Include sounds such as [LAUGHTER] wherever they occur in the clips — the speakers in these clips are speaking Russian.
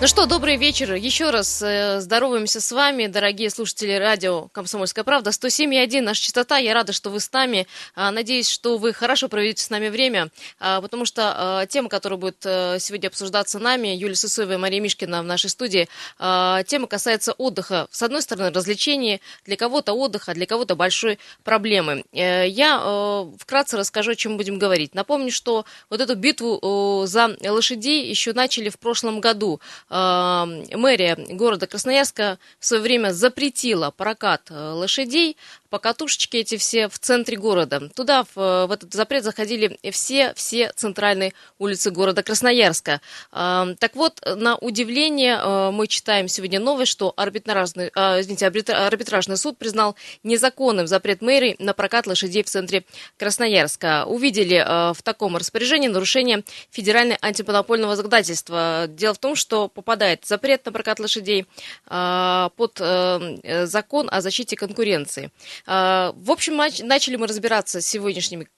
Ну что, добрый вечер. Еще раз э, здороваемся с вами, дорогие слушатели радио «Комсомольская правда». 107,1 наша частота. Я рада, что вы с нами. А, надеюсь, что вы хорошо проведете с нами время, а, потому что а, тема, которая будет э, сегодня обсуждаться нами, Юлия Сысоева и Мария Мишкина в нашей студии, а, тема касается отдыха. С одной стороны, развлечений, для кого-то отдыха, для кого-то большой проблемы. Э, я э, вкратце расскажу, о чем будем говорить. Напомню, что вот эту битву э, за лошадей еще начали в прошлом году. Э, мэрия города Красноярска в свое время запретила прокат э, лошадей, покатушечки эти все в центре города. Туда, в, в этот запрет, заходили все, все центральные улицы города Красноярска. Э, так вот, на удивление, мы читаем сегодня новость, что арбитражный, извините, арбитражный суд признал незаконным запрет мэрии на прокат лошадей в центре Красноярска. Увидели в таком распоряжении нарушение федерального антимонопольного законодательства. Дело в том, что попадает запрет на прокат лошадей а, под э, закон о защите конкуренции. А, в общем, начали мы разбираться с сегодняшними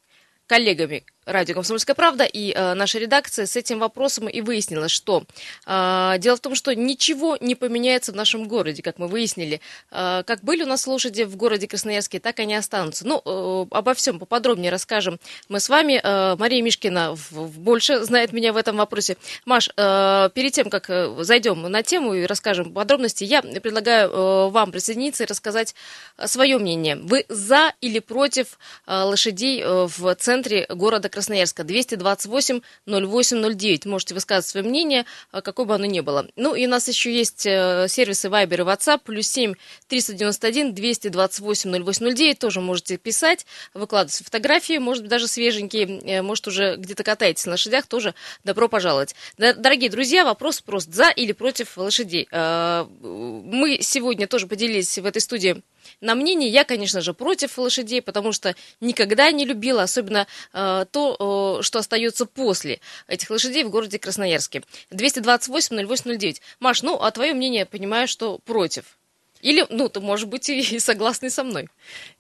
коллегами радио «Комсомольская правда» и э, наша редакция с этим вопросом и выяснила, что э, дело в том, что ничего не поменяется в нашем городе, как мы выяснили. Э, как были у нас лошади в городе Красноярске, так они останутся. Ну, э, обо всем поподробнее расскажем мы с вами. Э, Мария Мишкина в, в больше знает меня в этом вопросе. Маш, э, перед тем, как э, зайдем на тему и расскажем подробности, я предлагаю э, вам присоединиться и рассказать свое мнение. Вы за или против э, лошадей э, в центре города Красноярска 228 0809. Можете высказать свое мнение, а, какое бы оно ни было. Ну и у нас еще есть э, сервисы Viber и WhatsApp, плюс 7 391 228 0809. Тоже можете писать, выкладывать фотографии, может быть, даже свеженькие, э, может, уже где-то катаетесь на лошадях, тоже добро пожаловать. Дорогие друзья, вопрос просто за или против лошадей. Э, мы сегодня тоже поделились в этой студии на мнение. Я, конечно же, против лошадей, потому что никогда не любила, особенно э, то, э, что остается после этих лошадей в городе Красноярске. 228-08-09. Маш, ну, а твое мнение, понимаю, что против. Или, ну, ты, может быть, и согласны со мной.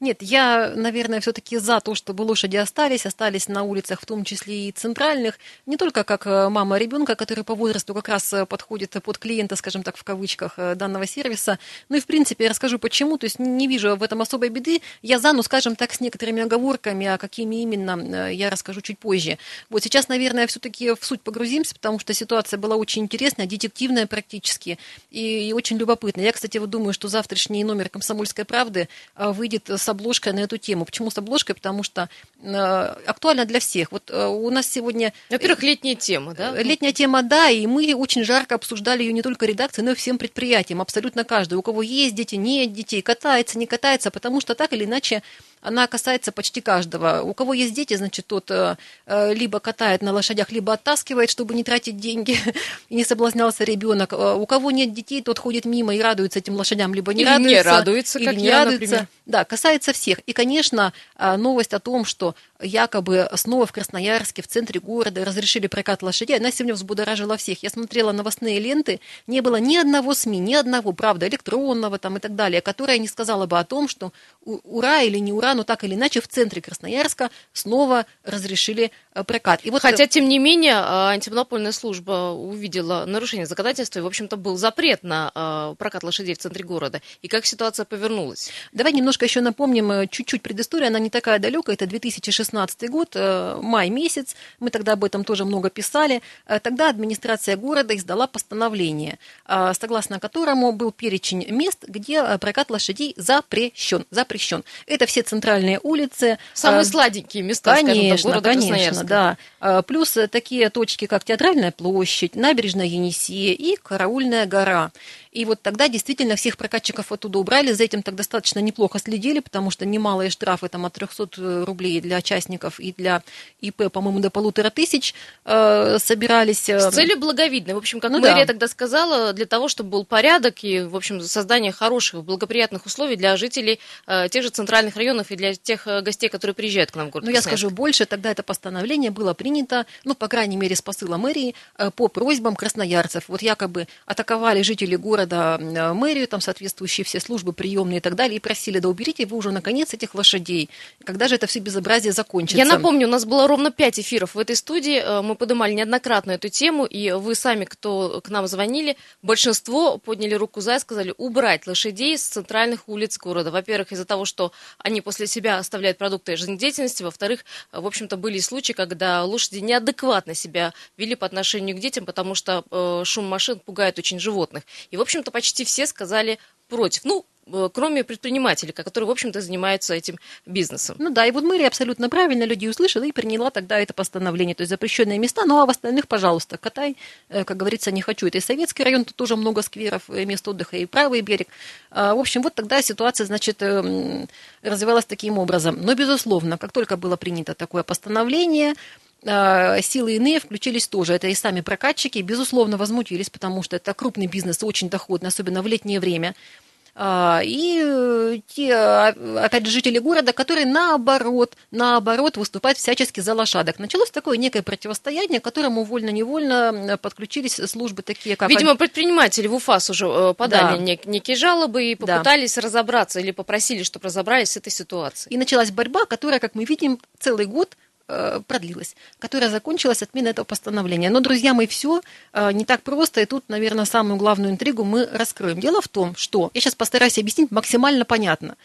Нет, я, наверное, все-таки за то, чтобы лошади остались, остались на улицах, в том числе и центральных, не только как э, мама ребенка, который по возрасту как раз э, подходит под клиента, скажем так, в кавычках, э, данного сервиса. Ну и, в принципе, я расскажу почему, то есть не вижу в этом особой беды. Я за, ну, скажем так, с некоторыми оговорками, а какими именно, я расскажу чуть позже. Вот сейчас, наверное, все-таки в суть погрузимся, потому что ситуация была очень интересная, детективная практически и, и очень любопытная. Я, кстати, вот думаю, что завтрашний номер «Комсомольской правды» выйдет с обложкой на эту тему. Почему с обложкой? Потому что актуально для всех. Вот у нас сегодня... Во-первых, летняя тема, да? Летняя тема, да, и мы очень жарко обсуждали ее не только редакции, но и всем предприятиям, абсолютно каждый. У кого есть дети, нет детей, катается, не катается, потому что так или иначе она касается почти каждого. У кого есть дети, значит, тот э, э, либо катает на лошадях, либо оттаскивает, чтобы не тратить деньги [LAUGHS] и не соблазнялся ребенок. Э, у кого нет детей, тот ходит мимо и радуется этим лошадям, либо не или радуется. не радуется, или как не я, радуется. например. Да, касается всех. И, конечно, новость о том, что якобы снова в Красноярске, в центре города, разрешили прокат лошадей, она сегодня взбудоражила всех. Я смотрела новостные ленты, не было ни одного СМИ, ни одного, правда, электронного там и так далее, которое не сказала бы о том, что ура или не ура, но так или иначе в центре Красноярска снова разрешили прокат. И вот Хотя, тем не менее, э, антимонопольная служба увидела нарушение законодательства, и, в общем-то, был запрет на э, прокат лошадей в центре города. И как ситуация повернулась? Давай немножко еще напомним чуть-чуть предысторию, она не такая далекая, это 2016 год, май месяц, мы тогда об этом тоже много писали. Тогда администрация города издала постановление, согласно которому был перечень мест, где прокат лошадей запрещен. запрещен. Это все центральные улицы. Самые сладенькие места, конечно, скажем так, города конечно, да. А, плюс такие точки, как Театральная площадь, Набережная Енисея и Караульная гора. И вот тогда действительно всех прокатчиков оттуда убрали. За этим так достаточно неплохо следили, потому что немалые штрафы там от 300 э, рублей для участников и для ИП, по-моему, до полутора тысяч э, собирались. С целью благовидной. В общем, как ну, мэрия да. тогда сказала, для того, чтобы был порядок и, в общем, создание хороших, благоприятных условий для жителей э, тех же центральных районов и для тех э, гостей, которые приезжают к нам в город. Ну, я скажу больше, тогда это постановление было принято, ну, по крайней мере, с посыла мэрии, э, по просьбам красноярцев. Вот якобы атаковали жители города города мэрию, там соответствующие все службы приемные и так далее, и просили, да уберите вы уже наконец этих лошадей. Когда же это все безобразие закончится? Я напомню, у нас было ровно пять эфиров в этой студии, мы поднимали неоднократно эту тему, и вы сами, кто к нам звонили, большинство подняли руку за и сказали убрать лошадей с центральных улиц города. Во-первых, из-за того, что они после себя оставляют продукты жизнедеятельности, во-вторых, в общем-то, были случаи, когда лошади неадекватно себя вели по отношению к детям, потому что э, шум машин пугает очень животных. И, в общем-то, почти все сказали против. Ну, Э, кроме предпринимателей, которые, в общем-то, занимаются этим бизнесом. Ну да, и вот мэрия абсолютно правильно люди услышала и приняла тогда это постановление, то есть запрещенные места, ну а в остальных, пожалуйста, катай, э, как говорится, не хочу. Это и Советский район, тут тоже много скверов, э, мест отдыха, и правый берег. А, в общем, вот тогда ситуация, значит, развивалась таким образом. Но, безусловно, как только было принято такое постановление, силы иные включились тоже. Это и сами прокатчики, безусловно, возмутились, потому что это крупный бизнес, очень доходный, особенно в летнее время. А, и э, те, а, опять же, жители города, которые наоборот, наоборот выступают всячески за лошадок. Началось такое некое противостояние, к которому вольно-невольно подключились службы такие, как... Видимо, предприниматели в УФАС уже э, подали да. некие жалобы и попытались да. разобраться или попросили, чтобы разобрались с этой ситуацией. И началась борьба, которая, как мы видим, целый год продлилась, которая закончилась отменой этого постановления. Но, друзья мои, все э, не так просто, и тут, наверное, самую главную интригу мы раскроем. Дело в том, что, я сейчас постараюсь объяснить максимально понятно.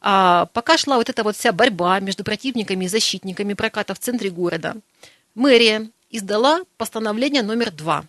А, пока шла вот эта вот вся борьба между противниками и защитниками проката в центре города, мэрия издала постановление номер два,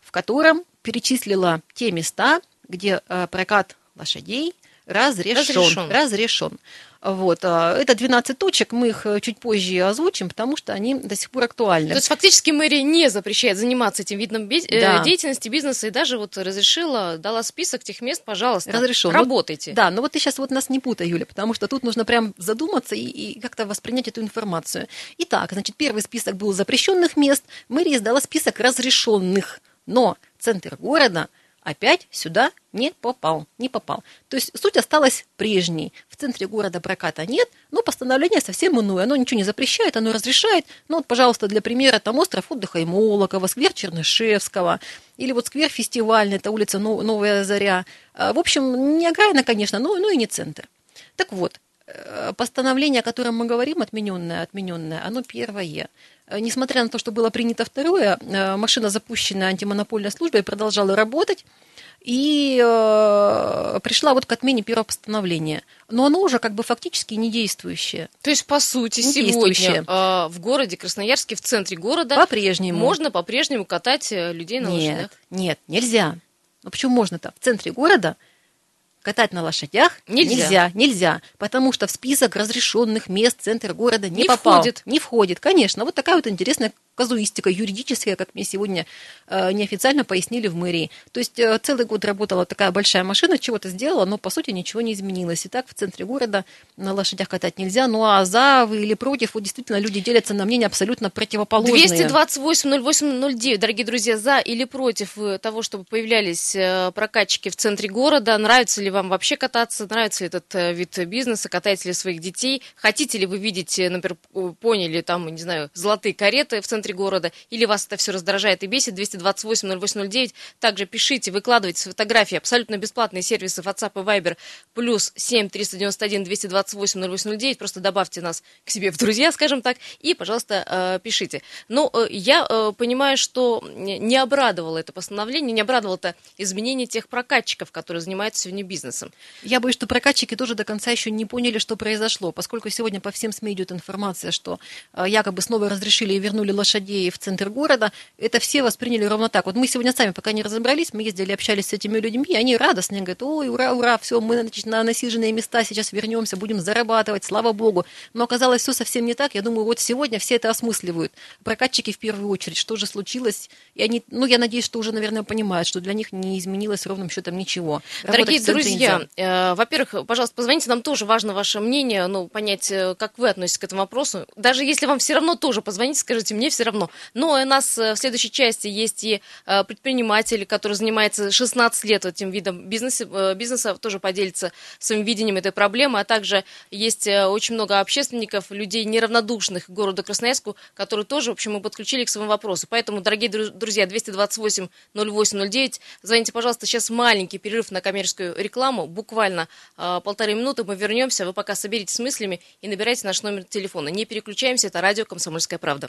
в котором перечислила те места, где э, прокат лошадей разрешен. Разрешен. разрешен. Вот. А, это 12 точек, мы их э, чуть позже озвучим, потому что они до сих пор актуальны. То есть фактически мэрия не запрещает заниматься этим видом э, да. деятельности, бизнеса, и даже вот разрешила, дала список тех мест, пожалуйста, Разрешил. работайте. Вот, да, но вот ты сейчас вот нас не путай, Юля, потому что тут нужно прям задуматься и, и как-то воспринять эту информацию. Итак, значит, первый список был запрещенных мест, мэрия издала список разрешенных, но центр города – опять сюда не попал, не попал. То есть суть осталась прежней. В центре города проката нет, но постановление совсем иное. Оно ничего не запрещает, оно разрешает. Ну вот, пожалуйста, для примера, там остров отдыха и Молокова, сквер Чернышевского, или вот сквер фестивальный, это улица Новая Заря. А, в общем, не окраина, конечно, но, но и не центр. Так вот, постановление, о котором мы говорим, отмененное, отмененное, оно первое. Э, несмотря на то, что было принято второе, э, машина, запущенная антимонопольной службой, продолжала работать. И э, пришла вот к отмене первого постановления. Но оно уже как бы фактически не действующее. То есть, по сути, не сегодня э, в городе Красноярске, в центре города, по-прежнему. можно по-прежнему катать э, людей на нет, лошадях? Нет, нельзя. Ну почему можно-то? В центре города катать на лошадях нельзя. нельзя, нельзя, потому что в список разрешенных мест центр города не, не попал. Входит. Не входит, конечно. Вот такая вот интересная казуистика юридическая, как мне сегодня э, неофициально пояснили в мэрии. То есть э, целый год работала такая большая машина, чего-то сделала, но по сути ничего не изменилось. И так в центре города на лошадях катать нельзя. Ну а за вы или против, вот действительно люди делятся на мнения абсолютно противоположные. 228-08-09, дорогие друзья, за или против того, чтобы появлялись э, прокатчики в центре города. Нравится ли вам вообще кататься? Нравится ли этот вид бизнеса? Катаете ли своих детей? Хотите ли вы видеть, например, поняли, там, не знаю, золотые кареты в центре центре города, или вас это все раздражает и бесит, 228-0809. Также пишите, выкладывайте фотографии, абсолютно бесплатные сервисы WhatsApp и Viber, плюс 7 391 228 0809. Просто добавьте нас к себе в друзья, [LAUGHS] скажем так, и, пожалуйста, э, пишите. Но ну, э, я э, понимаю, что не обрадовало это постановление, не обрадовало это изменение тех прокатчиков, которые занимаются сегодня бизнесом. Я боюсь, что прокатчики тоже до конца еще не поняли, что произошло, поскольку сегодня по всем СМИ идет информация, что якобы снова разрешили и вернули лошадей лошадей в центр города, это все восприняли ровно так. Вот мы сегодня сами пока не разобрались, мы ездили, общались с этими людьми, и они радостные, говорят, ой, ура, ура, все, мы значит, на насиженные места сейчас вернемся, будем зарабатывать, слава богу. Но оказалось все совсем не так. Я думаю, вот сегодня все это осмысливают. Прокатчики в первую очередь, что же случилось. И они, ну, я надеюсь, что уже, наверное, понимают, что для них не изменилось ровным счетом ничего. Дорогие друзья, э, во-первых, пожалуйста, позвоните, нам тоже важно ваше мнение, ну, понять, э, как вы относитесь к этому вопросу. Даже если вам все равно тоже позвоните, скажите, мне все все равно. Но у нас в следующей части есть и предприниматель, который занимается 16 лет этим видом бизнеса, бизнеса тоже поделится своим видением этой проблемы, а также есть очень много общественников, людей неравнодушных к городу Красноярску, которые тоже, в общем, мы подключили к своему вопросу. Поэтому, дорогие друзья, 228 0809, звоните, пожалуйста, сейчас маленький перерыв на коммерческую рекламу, буквально полторы минуты, мы вернемся, вы пока соберитесь с мыслями и набирайте наш номер телефона. Не переключаемся, это радио «Комсомольская правда».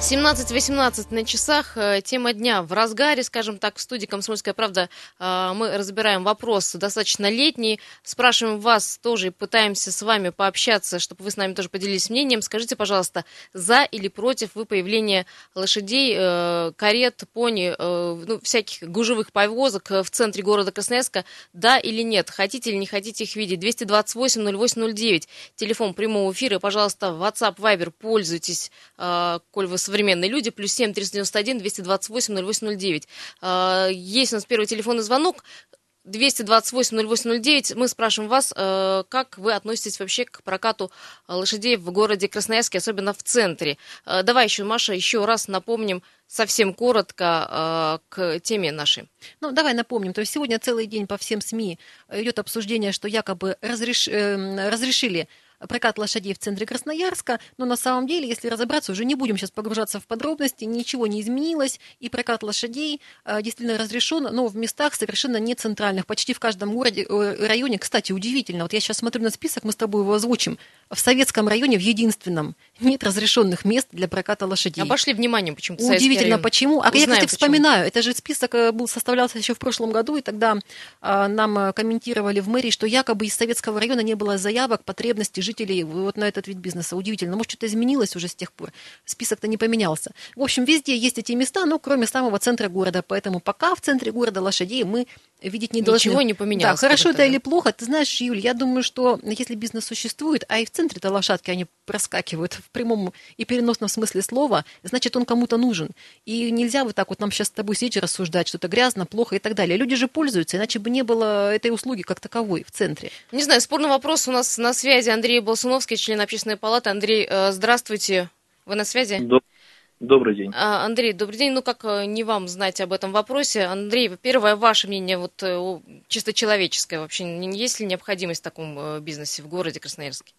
17.18 на часах. Э, тема дня в разгаре, скажем так, в студии «Комсомольская правда» э, мы разбираем вопрос достаточно летний. Спрашиваем вас тоже и пытаемся с вами пообщаться, чтобы вы с нами тоже поделились мнением. Скажите, пожалуйста, за или против вы появления лошадей, э, карет, пони, ну, всяких гужевых повозок в центре города Красноярска, да или нет? Хотите или не хотите их видеть? 228-0809, телефон прямого эфира. Пожалуйста, WhatsApp, Viber пользуйтесь, коль вы с современные люди, плюс 7 391 228 0809. Есть у нас первый телефонный звонок. 228-0809. Мы спрашиваем вас, э, как вы относитесь вообще к прокату лошадей в городе Красноярске, особенно в центре. Э, давай еще, Маша, еще раз напомним совсем коротко э, к теме нашей. Ну, давай напомним. То есть сегодня целый день по всем СМИ идет обсуждение, что якобы разреш... разрешили прокат лошадей в центре Красноярска, но на самом деле, если разобраться, уже не будем сейчас погружаться в подробности, ничего не изменилось, и прокат лошадей э, действительно разрешен, но в местах совершенно не центральных, почти в каждом городе, э, районе. Кстати, удивительно, вот я сейчас смотрю на список, мы с тобой его озвучим, в советском районе, в единственном, нет разрешенных мест для проката лошадей. Обошли вниманием почему-то Удивительно, почему. А Узнаем, я, кстати, почему. вспоминаю, это же список э, был составлялся еще в прошлом году, и тогда нам комментировали в мэрии, что якобы из советского района не было заявок, потребностей жителей вот на этот вид бизнеса. Удивительно. Может, что-то изменилось уже с тех пор. Список-то не поменялся. В общем, везде есть эти места, но кроме самого центра города. Поэтому пока в центре города лошадей мы видеть не должны. Ничего не поменялось. Да, хорошо это или плохо. Ты знаешь, Юль, я думаю, что если бизнес существует, а и в центре-то лошадки, они проскакивают в прямом и переносном смысле слова, значит, он кому-то нужен. И нельзя вот так вот нам сейчас с тобой сидеть рассуждать, что это грязно, плохо и так далее. Люди же пользуются, иначе бы не было этой услуги как таковой в центре. Не знаю, спорный вопрос у нас на связи Андрей Болсуновский, член общественной палаты. Андрей, э, здравствуйте. Вы на связи? Да. Добрый день. А, Андрей, добрый день. Ну, как э, не вам знать об этом вопросе? Андрей, первое, ваше мнение, вот э, чисто человеческое вообще, есть ли необходимость в таком э, бизнесе в городе Красноярске?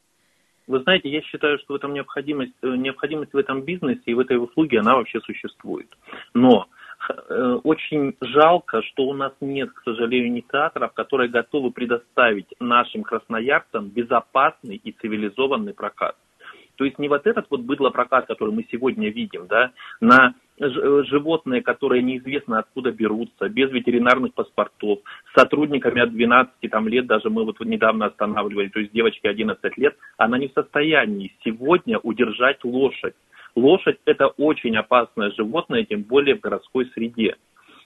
Вы знаете, я считаю, что в этом необходимость, необходимость в этом бизнесе и в этой услуге, она вообще существует. Но очень жалко, что у нас нет, к сожалению, инициаторов, которые готовы предоставить нашим красноярцам безопасный и цивилизованный прокат. То есть не вот этот вот быдлопрокат, который мы сегодня видим, да, на животные, которые неизвестно откуда берутся, без ветеринарных паспортов, с сотрудниками от 12 там, лет, даже мы вот недавно останавливали, то есть девочке 11 лет, она не в состоянии сегодня удержать лошадь. Лошадь – это очень опасное животное, тем более в городской среде.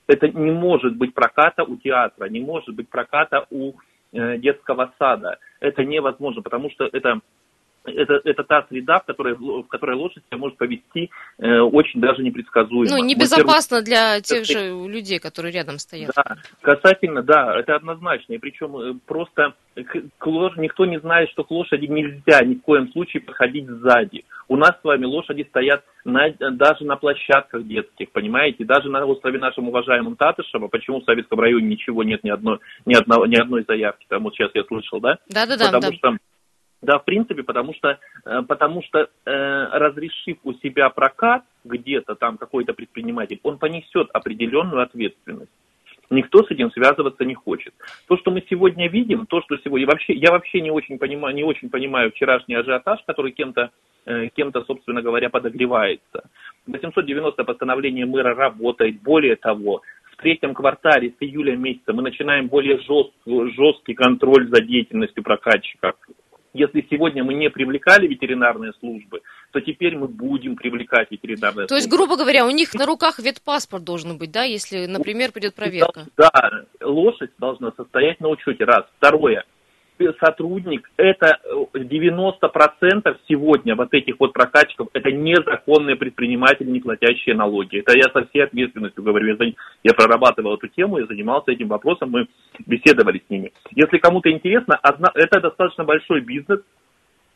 Это не может быть проката у театра, не может быть проката у э, детского сада. Это невозможно, потому что это это, это та среда, в которой, в которой лошадь себя может повести э, очень даже непредсказуемо. Ну, небезопасно для тех же людей, которые рядом стоят. Да, касательно, да, это однозначно. И причем э, просто к, к никто не знает, что к лошади нельзя ни в коем случае подходить сзади. У нас с вами лошади стоят на, даже на площадках детских, понимаете? Даже на острове нашем уважаемом Татышево, почему в Советском районе ничего нет, ни одной, ни одного, ни одной заявки, там вот сейчас я слышал, да? Да-да-да. Потому да. что да, в принципе, потому что, э, потому что э, разрешив у себя прокат где-то там какой-то предприниматель, он понесет определенную ответственность. Никто с этим связываться не хочет. То, что мы сегодня видим, то, что сегодня вообще, я вообще не очень понимаю, не очень понимаю вчерашний ажиотаж, который кем-то, э, кем-то, собственно говоря, подогревается. 890 постановление мэра работает. Более того, в третьем квартале с июля месяца мы начинаем более жесткий, жесткий контроль за деятельностью прокатчиков. Если сегодня мы не привлекали ветеринарные службы, то теперь мы будем привлекать ветеринарные То службы. есть, грубо говоря, у них на руках ветпаспорт должен быть, да, если, например, придет проверка? Да, лошадь должна состоять на учете, раз. Второе, сотрудник, это 90% сегодня вот этих вот прокатчиков, это незаконные предприниматели, не платящие налоги. Это я со всей ответственностью говорю. Я, я прорабатывал эту тему, я занимался этим вопросом, мы беседовали с ними. Если кому-то интересно, одна, это достаточно большой бизнес,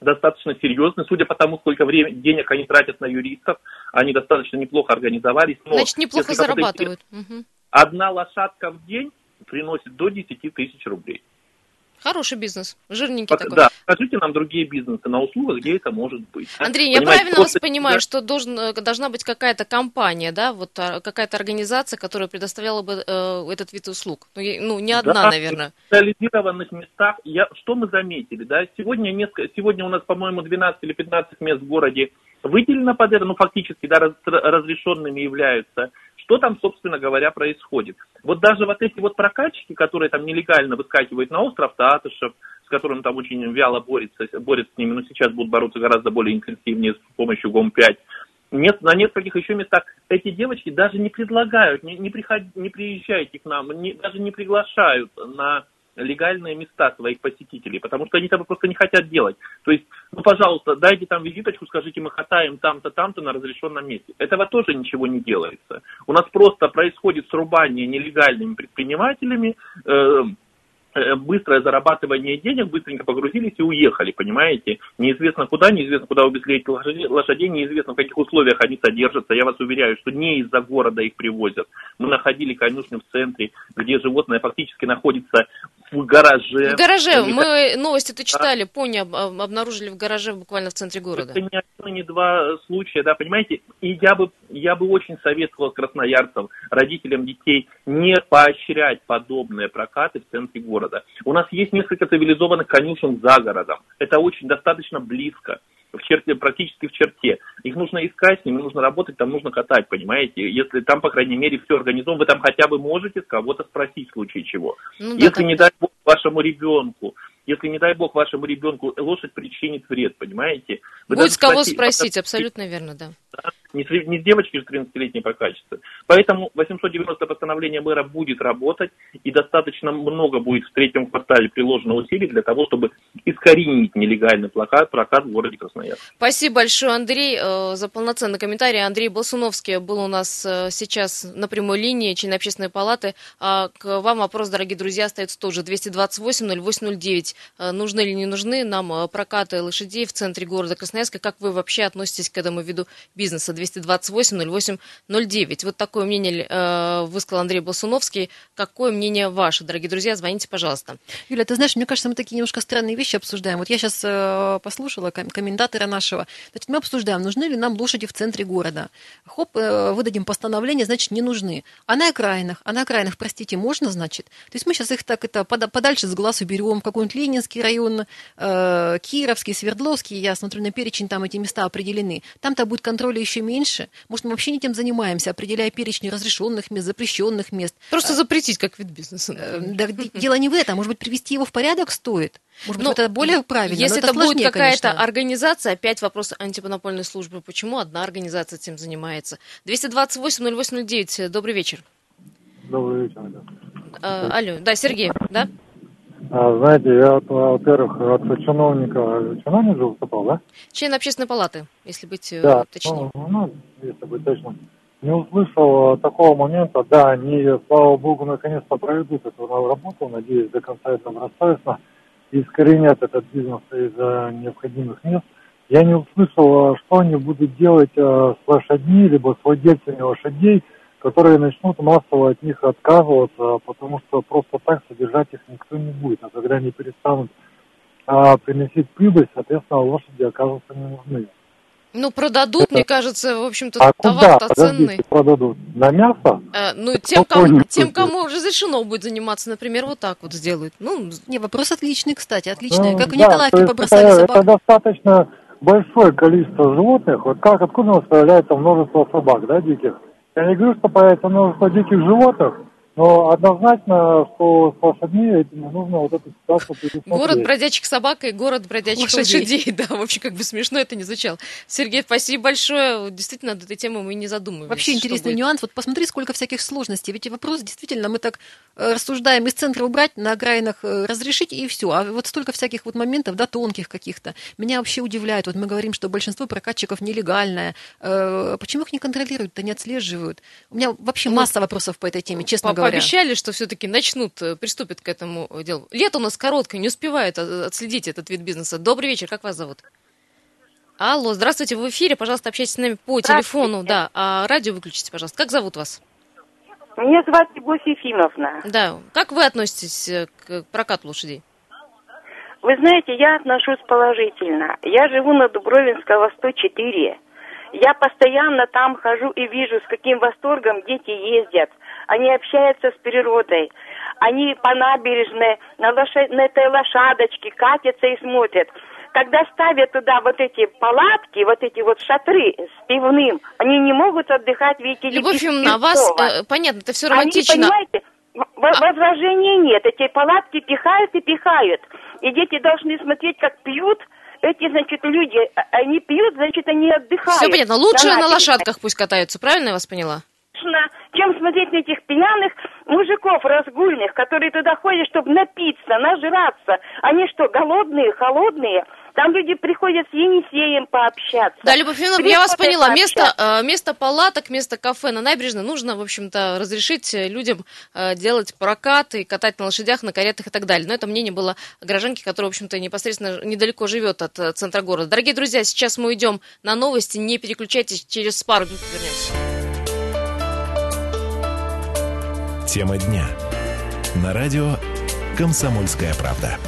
достаточно серьезный, судя по тому, сколько времени, денег они тратят на юристов, они достаточно неплохо организовались. Но Значит, неплохо зарабатывают. Одна лошадка в день приносит до 10 тысяч рублей. Хороший бизнес, жирненький Пока, такой. Да, скажите нам другие бизнесы на услугах, где это может быть. Андрей, Понимаете, я правильно вас понимаю, да? что должен, э, должна быть какая-то компания, да, вот а, какая-то организация, которая предоставляла бы э, этот вид услуг? Ну, ну не одна, да, наверное. В специализированных местах, я, что мы заметили, да, сегодня, несколько, сегодня у нас, по-моему, 12 или 15 мест в городе выделено под это, ну, фактически, да, раз, разрешенными являются что там, собственно говоря, происходит. Вот даже вот эти вот прокатчики, которые там нелегально выскакивают на остров Татышев, с которым там очень вяло борется, борется с ними, но сейчас будут бороться гораздо более интенсивнее с помощью ГОМ-5, нет, на нескольких еще местах эти девочки даже не предлагают, не, не, приход, не приезжайте к нам, не, даже не приглашают на легальные места своих посетителей, потому что они этого просто не хотят делать. То есть, ну, пожалуйста, дайте там визиточку, скажите, мы катаем там-то, там-то на разрешенном месте. Этого тоже ничего не делается. У нас просто происходит срубание нелегальными предпринимателями, э, быстрое зарабатывание денег, быстренько погрузились и уехали, понимаете? Неизвестно куда, неизвестно куда увезли эти лошадей, неизвестно в каких условиях они содержатся. Я вас уверяю, что не из-за города их привозят. Мы находили конюшню в центре, где животное фактически находится в гараже. В гараже. Мы новости это читали, пони обнаружили в гараже буквально в центре города. Это не один, не два случая, да, понимаете? И я бы, я бы очень советовал красноярцам, родителям детей, не поощрять подобные прокаты в центре города города. У нас есть несколько цивилизованных конюшен за городом. Это очень достаточно близко в черте, практически в черте. Их нужно искать, с ними нужно работать, там нужно катать, понимаете? Если там, по крайней мере, все организовано, вы там хотя бы можете кого-то спросить в случае чего. Ну, да, Если, не дай бог, вашему ребенку если, не дай бог, вашему ребенку лошадь причинит вред, понимаете? Вы Будет с кого спросить, спросить, абсолютно верно, да. да? Не, с, не с девочки же 13-летней прокачется. Поэтому 890 постановление мэра будет работать, и достаточно много будет в третьем квартале приложено усилий для того, чтобы искоренить нелегальный прокат, прокат в городе Красноярск. Спасибо большое, Андрей, э, за полноценный комментарий. Андрей Болсуновский был у нас э, сейчас на прямой линии, член общественной палаты. А к вам вопрос, дорогие друзья, остается тоже 228 0809. Э, нужны или не нужны нам прокаты лошадей в центре города Красноярска. Как вы вообще относитесь к этому виду бизнеса? 228-08-09. Вот такое мнение э, высказал Андрей Болсуновский. Какое мнение ваше, дорогие друзья? Звоните, пожалуйста. Юля, ты знаешь, мне кажется, мы такие немножко странные вещи обсуждаем. Вот я сейчас послушала комментатора нашего. Значит, мы обсуждаем, нужны ли нам лошади в центре города. Хоп, выдадим постановление, значит, не нужны. А на окраинах, а на окраинах, простите, можно, значит? То есть мы сейчас их так это подальше с глаз уберем, линию Ленинский район, э, Кировский, Свердловский, я смотрю на перечень, там эти места определены. Там-то будет контроля еще меньше. Может, мы вообще не тем занимаемся, определяя перечень разрешенных мест, запрещенных мест. Просто запретить как вид бизнеса. Э, да, дело не в этом. Может быть, привести его в порядок стоит. Может быть, ну, это более правильно. Если это, это будет какая-то организация, опять вопрос антимонопольной службы. Почему одна организация этим занимается? 228-0809. Добрый вечер. Добрый вечер. Да. Э, алло, да, Сергей, да? А, знаете, я, во-первых, от чиновника, чиновник же выступал, да? Член общественной палаты, если быть э, да, точнее. Ну, ну, если быть точным. Не услышал такого момента, да, они, слава богу, наконец-то проведут эту работу, надеюсь, до конца это добросовестно, и искоренят этот бизнес из необходимых мест. Я не услышал, что они будут делать с лошадьми, либо с владельцами лошадей, которые начнут массово от них отказываться, потому что просто так содержать их никто не будет. А когда они перестанут а, приносить прибыль, соответственно, лошади окажутся не нужны. Ну, продадут, Это... мне кажется, в общем-то, а товар-то ценный. продадут? На мясо? Э, ну, тем кому, тем, кому разрешено будет заниматься, например, вот так вот сделают. Ну, не, вопрос отличный, кстати, отличный. Ну, как в Николаевке да, побросали это, собак. Это достаточно большое количество животных. Вот как, откуда у нас появляется множество собак, да, диких? Я не говорю, что появится множество диких животных, Но однозначно, что с лошадьми этими нужно вот эту ситуацию предусмотреть. Город бродячих собак и город бродячих Лошадей. лошадей. [LAUGHS] Да, вообще как бы смешно это не звучало. Сергей, спасибо большое. Действительно, над этой темой мы не задумывались. Вообще интересный будет. нюанс. Вот посмотри, сколько всяких сложностей. Ведь вопрос действительно, мы так э, рассуждаем из центра убрать, на окраинах э, разрешить и все. А вот столько всяких вот моментов, да, тонких каких-то. Меня вообще удивляет. Вот мы говорим, что большинство прокатчиков нелегальное. Э, Почему их не контролируют-то, не отслеживают? У меня вообще Ну, масса вопросов по этой теме, честно говоря. Пообещали, что все-таки начнут, э, приступят к этому делу. Лето у нас короткое, не успевают э, отследить этот вид бизнеса. Добрый вечер, как вас зовут? Алло, здравствуйте, вы в эфире, пожалуйста, общайтесь с нами по телефону, да, а радио выключите, пожалуйста. Как зовут вас? Меня зовут Любовь Ефимовна. Да, как вы относитесь э, к прокату лошадей? Вы знаете, я отношусь положительно. Я живу на Дубровинского 104. Я постоянно там хожу и вижу, с каким восторгом дети ездят. Они общаются с природой. Они по набережной на, лоша- на этой лошадочке катятся и смотрят. Когда ставят туда вот эти палатки, вот эти вот шатры с пивным, они не могут отдыхать, видите Любовь без Ефимовна, а вас, э, понятно, это все Они, романтично. понимаете, в- в- возражений нет. Эти палатки пихают и пихают. И дети должны смотреть, как пьют. Эти, значит, люди, а- они пьют, значит, они отдыхают. Все понятно, лучше на набережной. лошадках пусть катаются, правильно я вас поняла? Чем смотреть на этих пьяных мужиков разгульных, которые туда ходят, чтобы напиться, нажраться. Они что, голодные, холодные? Там люди приходят с Енисеем пообщаться. Да, Любовь Ефимовна, я вас поняла. Место, пообщаться. э, место палаток, место кафе на набережной нужно, в общем-то, разрешить э, людям э, делать прокаты, катать на лошадях, на каретах и так далее. Но это мнение было гражданки, которая, в общем-то, непосредственно недалеко живет от центра города. Дорогие друзья, сейчас мы идем на новости. Не переключайтесь, через пару минут вернемся. Тема дня. На радио «Комсомольская правда».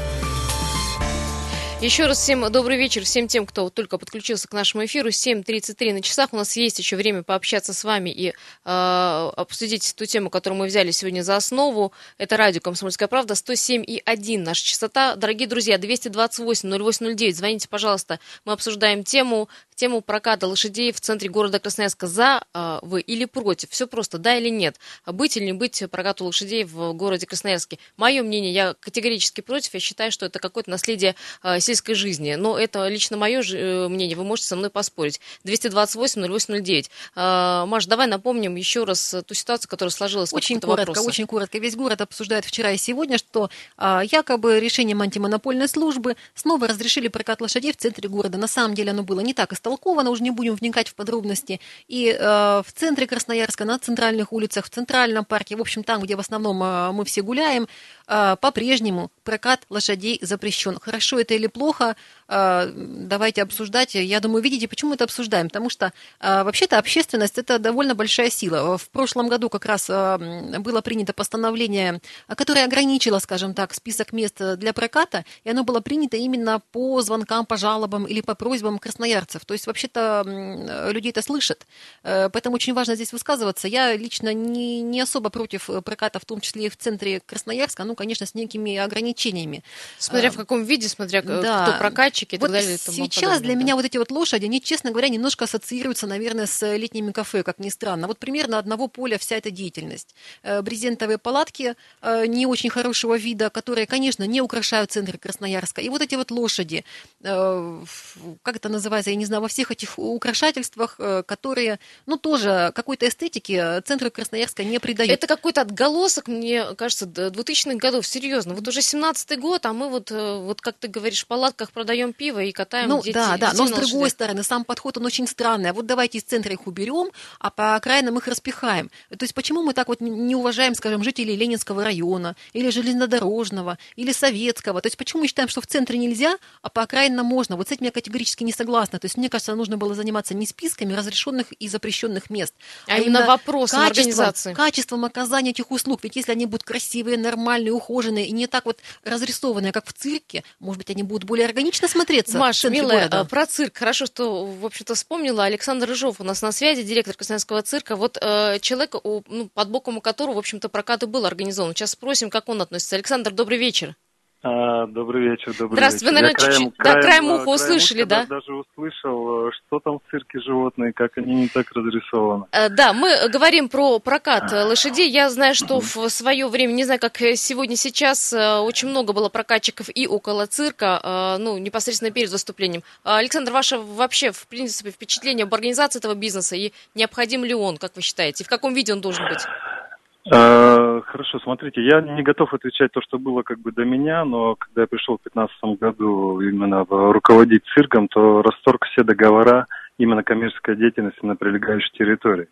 Еще раз всем добрый вечер, всем тем, кто только подключился к нашему эфиру. 7.33 на часах. У нас есть еще время пообщаться с вами и э, обсудить ту тему, которую мы взяли сегодня за основу. Это радио «Комсомольская правда», 107,1 наша частота. Дорогие друзья, 228-0809, звоните, пожалуйста. Мы обсуждаем тему, тему проката лошадей в центре города Красноярска. За э, вы или против? Все просто, да или нет? Быть или не быть прокату лошадей в городе Красноярске? Мое мнение, я категорически против. Я считаю, что это какое-то наследие э, сельской жизни. Но это лично мое же, э, мнение. Вы можете со мной поспорить. 228-0809. Э, Маш, давай напомним еще раз э, ту ситуацию, которая сложилась Очень коротко, вопроса. очень коротко. Весь город обсуждает вчера и сегодня, что а, якобы решением антимонопольной службы снова разрешили прокат лошадей в центре города. На самом деле оно было не так истолковано, уже не будем вникать в подробности. И а, в центре Красноярска, на центральных улицах, в центральном парке, в общем, там, где в основном а, мы все гуляем, по-прежнему прокат лошадей запрещен. Хорошо это или плохо, а, давайте обсуждать. Я думаю, видите, почему мы это обсуждаем? Потому что а, вообще-то общественность это довольно большая сила. В прошлом году как раз а, было принято постановление, а, которое ограничило, скажем так, список мест для проката, и оно было принято именно по звонкам, по жалобам или по просьбам красноярцев. То есть вообще-то люди это слышат, Э, поэтому очень важно здесь высказываться. Я лично не, не особо против проката, в том числе и в центре Красноярска, ну, конечно, с некими ограничениями. Смотря А, в каком виде, смотря да. кто прокатчик и Вот так далее. сейчас подобное, для да. меня вот эти вот лошади, они, честно говоря, немножко ассоциируются, наверное, с летними кафе, как ни странно. Вот примерно одного поля вся эта деятельность. Э, Брезентовые палатки э, не очень хорошего вида, которые, конечно, не украшают центр Красноярска. И вот эти вот лошади, как это называется, я не знаю, во всех этих украшательствах, которые, ну, тоже какой-то эстетики центру Красноярска не придают. Это какой-то отголосок, мне кажется, д- 2000-х годов. Серьезно. Вот уже 17-й год, а мы вот, э, вот как ты говоришь, в палатках продаем пиво и катаем Ну детей. да, да, детей но с другой лошадях. стороны, сам подход, он очень странный. А вот давайте из центра их уберем, а по окраинам их распихаем. То есть почему мы так вот не уважаем, скажем, жителей Ленинского района, или железнодорожного, или советского? То есть почему мы считаем, что в центре нельзя, а по окраинам можно? Вот с этим я категорически не согласна. То есть мне кажется, нужно было заниматься не списками разрешенных и запрещенных мест, А именно вопросом организации. качеством оказания этих услуг. Ведь если они будут красивые, нормальные, ухоженные и не так вот разрисованные, как в цирке, может быть, они будут более органично смотреться. в Маш, центре милая, города. а, про цирк. Хорошо, что, в общем-то, вспомнила. Александр Рыжов у нас на связи, директор Красноярского цирка. Вот э, человек, у- ну, под боком у которого, в общем-то, прокат и был организован. Сейчас спросим, как он относится. Александр, добрый вечер. А, добрый вечер, добрый Здравствуйте, вечер. вы, наверное, чуть-чуть, да, краем уха услышали, да? даже услышал, что там в цирке животные, как они не так разрисованы. Э, Да, мы говорим про прокат э, лошадей. Я знаю, что в свое время, не знаю, как э, сегодня, сейчас, э, очень много было прокатчиков и около цирка, ну, непосредственно перед выступлением. А, Александр, ваше вообще, в принципе, впечатление об организации этого бизнеса и необходим ли он, как вы считаете? В каком виде он должен быть? Э, Хорошо, смотрите, я не готов отвечать то, что было как бы до меня, но когда я пришел в 2015 году именно руководить цирком, то расторг все договора именно коммерческой деятельности на прилегающей территории.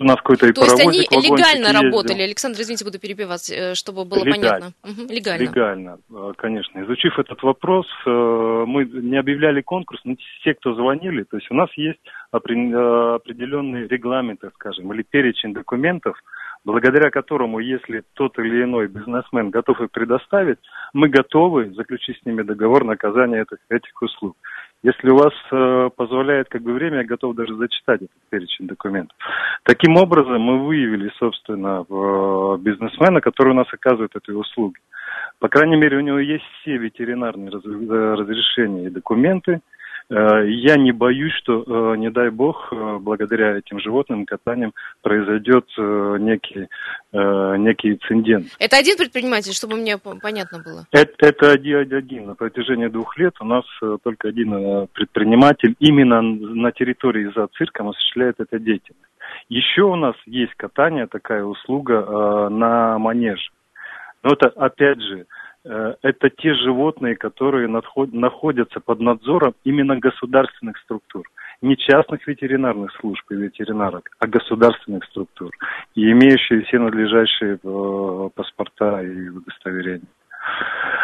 У нас какой-то и То есть они легально ездил. работали? Александр, извините, буду перебивать, э, чтобы было Легально. понятно. Мгм, Легально. Легально, э, конечно. Изучив этот вопрос, э, мы не объявляли конкурс, но те, кто звонили, то есть у нас есть опре- определенные регламенты, скажем, или перечень документов, благодаря которому, если тот или иной бизнесмен готов их предоставить, мы готовы заключить с ними договор на оказание этих, этих услуг. Если у вас э, позволяет как бы время, я готов даже зачитать этот перечень документов. Таким образом, мы выявили, собственно, в- бизнесмена, который у нас оказывает эти услуги. По крайней мере, у него есть все ветеринарные э, разрешения и документы. Э, Я не боюсь, что, э, не дай бог, э, благодаря этим животным катаниям произойдет некий, некий инцидент. Это один предприниматель, чтобы мне по- понятно было? Это, это один, один. На протяжении двух лет у нас только один предприниматель именно на территории за цирком осуществляет эту деятельность. Еще у нас есть катание, такая услуга на манеже. Но это, опять же, это те животные, которые находятся под надзором именно государственных структур. Не частных ветеринарных служб и ветеринарок, а государственных структур. И имеющие все надлежащие э, паспорта и удостоверения.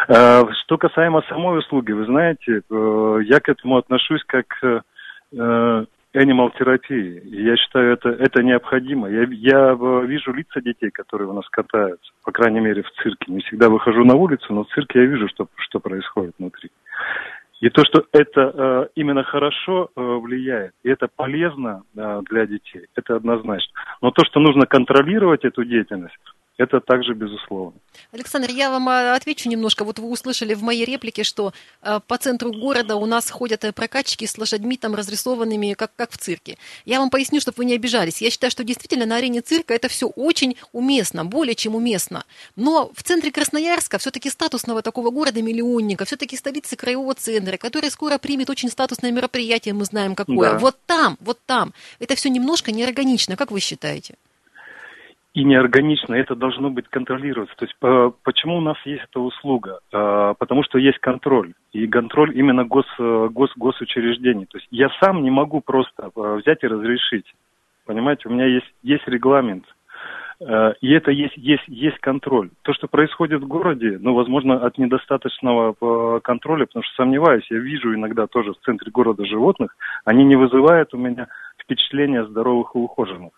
Э, Что касаемо самой услуги, вы знаете, э, я к этому отношусь как э, э, animal терапии. И Я считаю, это, это необходимо. Я, я э, вижу лица детей, которые у нас катаются, по крайней мере, в цирке. Не всегда выхожу на улицу, но в цирке я вижу, что, что происходит внутри. И то, что это э, именно хорошо э, влияет, и это полезно э, для детей, это однозначно. Но то, что нужно контролировать эту деятельность, это также безусловно. Александр, я вам а, отвечу немножко. Вот вы услышали в моей реплике, что э, по центру города у нас ходят э, прокатчики с лошадьми там разрисованными, как, как в цирке. Я вам поясню, чтобы вы не обижались. Я считаю, что действительно на арене цирка это все очень уместно, более чем уместно. Но в центре Красноярска, все-таки статусного такого города-миллионника, все-таки столицы краевого центра, который скоро примет очень статусное мероприятие, мы знаем какое. Да. Вот там, вот там. Это все немножко неорганично, как вы считаете? И неорганично, это должно быть контролироваться. То есть по- почему у нас есть эта услуга? А, потому что есть контроль. И контроль именно гос, э, гос, госучреждений. То есть я сам не могу просто э, взять и разрешить. Понимаете, у меня есть, есть регламент. Э, И это есть, есть, есть контроль. То, что происходит в городе, ну, возможно, от недостаточного э, контроля, потому что сомневаюсь, я вижу иногда тоже в центре города животных, они не вызывают у меня впечатления здоровых и ухоженных.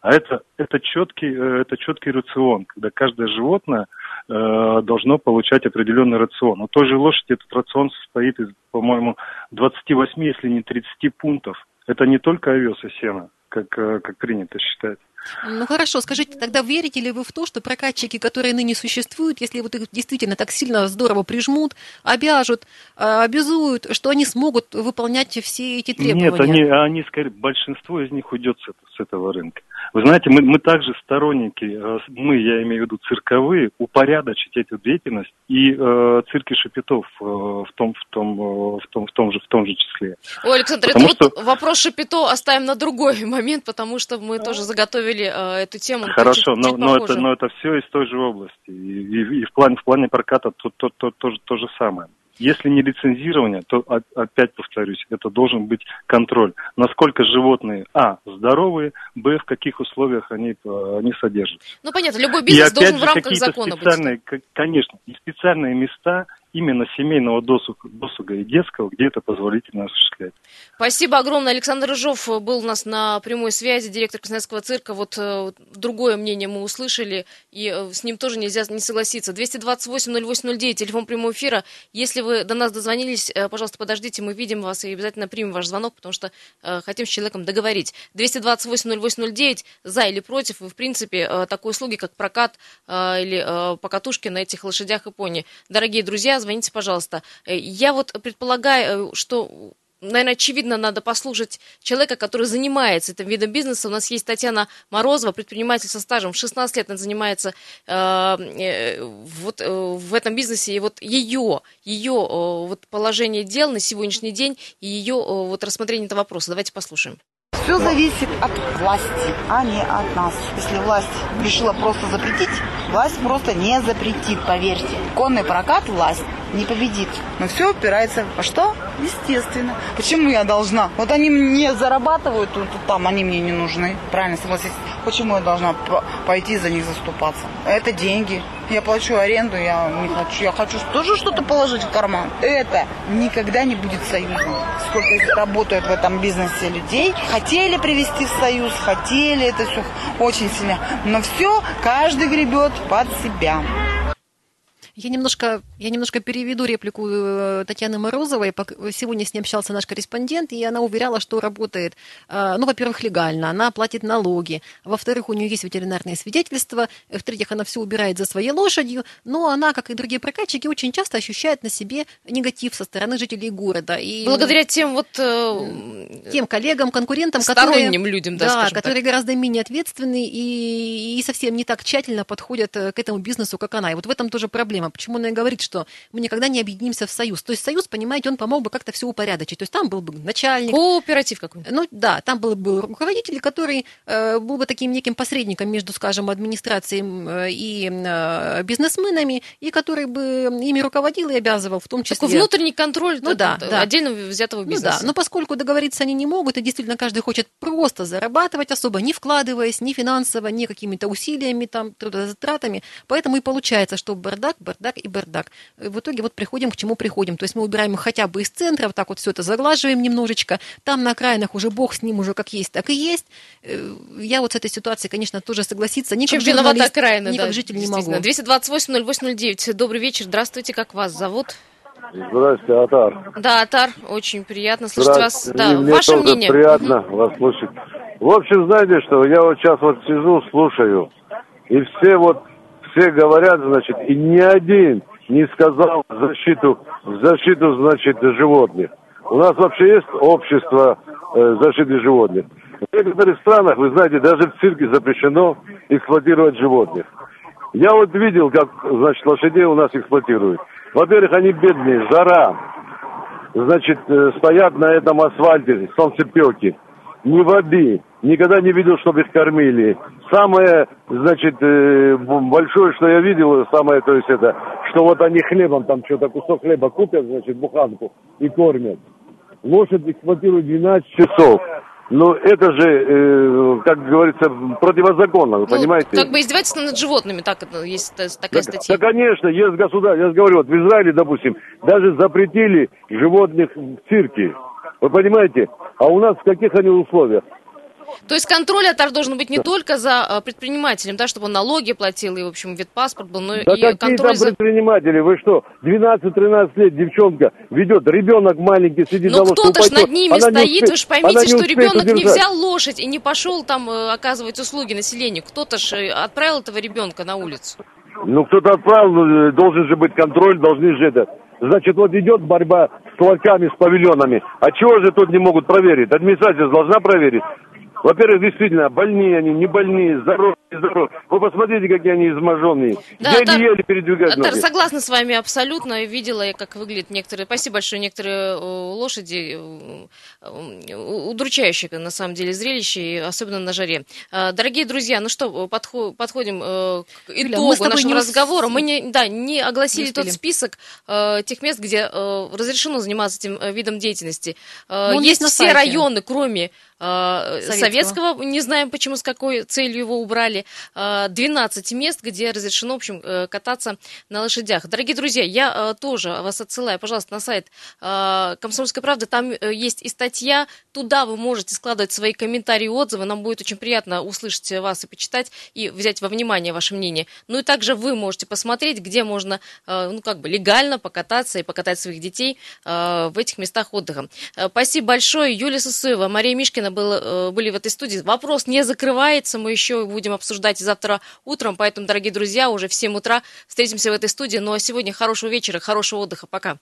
А это, это, четкий, э, это четкий рацион, когда каждое животное э, должно получать определенный рацион. У той же лошади этот рацион состоит из, по-моему, 28, если не 30 пунктов. Это не только овес и сено, как, э, как принято считать. Ну хорошо, скажите, тогда верите ли вы в то, что прокатчики, которые ныне существуют, если вот их действительно так сильно здорово прижмут, обяжут, а, обязуют, что они смогут выполнять все эти требования? Нет, они, они скорее, большинство из них уйдет с, с этого рынка. Вы знаете, мы, мы также сторонники, э, мы, я имею в виду цирковые, упорядочить эту деятельность и э, цирки шапитов э, в, том, в, том, э, в, том, в, том же, в том же числе. Ой, Александр, Потому это вот вопрос Шапито оставим на другой [LAUGHS] момент, потому что мы тоже заготовили э, эту тему. Хорошо, чуть- но, чуть но, похоже. это, но это все из той же области. И, и- и в, плане, в плане проката то, то, то, то, же- то же самое. Если не лицензирование, то опять повторюсь, это должен быть контроль. Насколько животные, а, здоровые, б, в каких условиях они, э, они содержатся. Ну, понятно, любой И бизнес опять должен в же рамках какие-то закона быть. специальные, к- конечно, и специальные места именно семейного досуга, досуга и детского, где это позволительно осуществлять. Спасибо огромное. Александр Рыжов был у нас на прямой связи, директор Красноярского цирка. Вот э, другое мнение мы услышали, и э, с ним тоже нельзя не согласиться. 228-0809, телефон прямого эфира. Если вы до нас дозвонились, э, пожалуйста, подождите, мы видим вас и обязательно примем ваш звонок, потому что э, хотим с человеком договорить. 228-0809, за или против, вы, в принципе, э, такой услуги, как прокат э, или э, покатушки на этих лошадях и пони. Дорогие друзья, звоните, пожалуйста. Э, я вот предполагаю, э, что наверное, очевидно, надо послушать человека, который занимается этим видом бизнеса. У нас есть Татьяна Морозова, предприниматель со стажем. В 16 лет она занимается э, э, вот э, в этом бизнесе. И вот ее, ее э, вот положение дел на сегодняшний день и ее э, вот рассмотрение этого вопроса. Давайте послушаем. Все зависит от власти, а не от нас. Если власть решила просто запретить, власть просто не запретит, поверьте. Конный прокат власть не победит. Но все упирается во что? Естественно. Почему я должна? Вот они мне зарабатывают, тут, там они мне не нужны. Правильно, согласитесь. Почему я должна пойти за них заступаться? Это деньги. Я плачу аренду, я не хочу. Я хочу тоже что-то положить в карман. Это никогда не будет союзом. Сколько работают в этом бизнесе людей. Хотели привести в союз, хотели это все очень сильно. Но все, каждый гребет под себя. Я немножко, я немножко переведу реплику э, Татьяны Морозовой. Сегодня с ней общался наш корреспондент, и она уверяла, что работает, э, ну, во-первых, легально, она платит налоги, во-вторых, у нее есть ветеринарные свидетельства, в-третьих, она все убирает за своей лошадью, но она, как и другие прокатчики, очень часто ощущает на себе негатив со стороны жителей города. И Благодаря тем вот... Э, тем коллегам, конкурентам, сторонним которые, людям, да, да которые так. гораздо менее ответственны и, и совсем не так тщательно подходят к этому бизнесу, как она. И вот в этом тоже проблема проблема. Почему она и говорит, что мы никогда не объединимся в союз. То есть союз, понимаете, он помог бы как-то все упорядочить. То есть там был бы начальник. Кооператив какой-то. Ну да, там был бы руководитель, который э, был бы таким неким посредником между, скажем, администрацией и э, бизнесменами, и который бы ими руководил и обязывал в том числе. Такой внутренний контроль ну, да, да. отдельно взятого бизнеса. Ну да, но поскольку договориться они не могут, и действительно каждый хочет просто зарабатывать, особо не вкладываясь ни финансово, ни какими-то усилиями, там, трудозатратами, поэтому и получается, что бардак, бардак и бардак. В итоге вот приходим к чему приходим. То есть мы убираем их хотя бы из центра, вот так вот все это заглаживаем немножечко. Там на окраинах уже бог с ним уже как есть, так и есть. Э, я вот с этой ситуацией, конечно, тоже согласиться. Ни Чем как виновата окраина, ни да, как житель не могу. 228-0809. Добрый вечер. Здравствуйте. Как вас зовут? Здравствуйте, Атар. Да, Атар, очень приятно слышать вас. Да, мне ваше тоже мнение. приятно угу. вас слышать. В общем, знаете что, я вот сейчас вот сижу, слушаю, и все вот все говорят, значит, и ни один не сказал в защиту, в защиту, значит, животных. У нас вообще есть общество э, защиты животных. В некоторых странах, вы знаете, даже в цирке запрещено эксплуатировать животных. Я вот видел, как, значит, лошадей у нас эксплуатируют. Во-первых, они бедные, жара. Значит, э, стоят на этом асфальте, солнцепеки не воды. Никогда не видел, чтобы их кормили. Самое, значит, э, большое, что я видел, самое, то есть это, что вот они хлебом, там что-то, кусок хлеба купят, значит, буханку и кормят. Лошадь эксплуатирует 12 часов. Ну, это же, э, как говорится, противозаконно, вы ну, понимаете? Как бы издевательство над животными, так есть такая да, статья. Да, конечно, есть государство, я же говорю, вот в Израиле, допустим, даже запретили животных в цирке. Вы понимаете? А у нас в каких они условиях? То есть контроль Атар должен быть не да. только за а, предпринимателем, да, чтобы он налоги платил и, в общем, вид паспорт был, но да и какие контроль там за... предприниматели? Вы что, 12-13 лет девчонка ведет, ребенок маленький сидит Но кто-то же над ними стоит, успеет, вы же поймите, что ребенок удержать. не взял лошадь и не пошел там э, оказывать услуги населению. Кто-то же э, отправил этого ребенка на улицу. Ну, кто-то отправил, э, должен же быть контроль, должны же это... Значит, вот идет борьба с ларьками, с павильонами. А чего же тут не могут проверить? Администрация должна проверить. Во-первых, действительно, больные они, не больные, здоровые, Вы посмотрите, какие они изможенные. Да, Еле-еле Тар... передвигать ноги. Согласна с вами абсолютно. Видела я, как выглядят некоторые... Спасибо большое. Некоторые лошади удручающие, на самом деле, зрелище, особенно на жаре. Дорогие друзья, ну что, подходим э, к итогу Юля, нашего разговора. Мы не, да, не огласили не тот список э, тех мест, где э, разрешено заниматься этим видом деятельности. Ну, есть, есть все районы, кроме Советского. Советского, не знаем почему, с какой целью его убрали. Назвали 12 мест, где разрешено, в общем, кататься на лошадях. Дорогие друзья, я тоже вас отсылаю, пожалуйста, на сайт «Комсомольской правды». Там есть и статья, туда вы можете складывать свои комментарии и отзывы. Нам будет очень приятно услышать вас и почитать, и взять во внимание ваше мнение. Ну и также вы можете посмотреть, где можно, ну как бы легально покататься и покатать своих детей в этих местах отдыха. Спасибо большое. Юлия Сусуева, Мария Мишкина был, были в этой студии. Вопрос не закрывается, мы еще будем обсуждать завтра утром, поэтому, дорогие друзья, уже в 7 утра встретимся в этой студии. Ну а сегодня хорошего вечера, хорошего отдыха. Пока.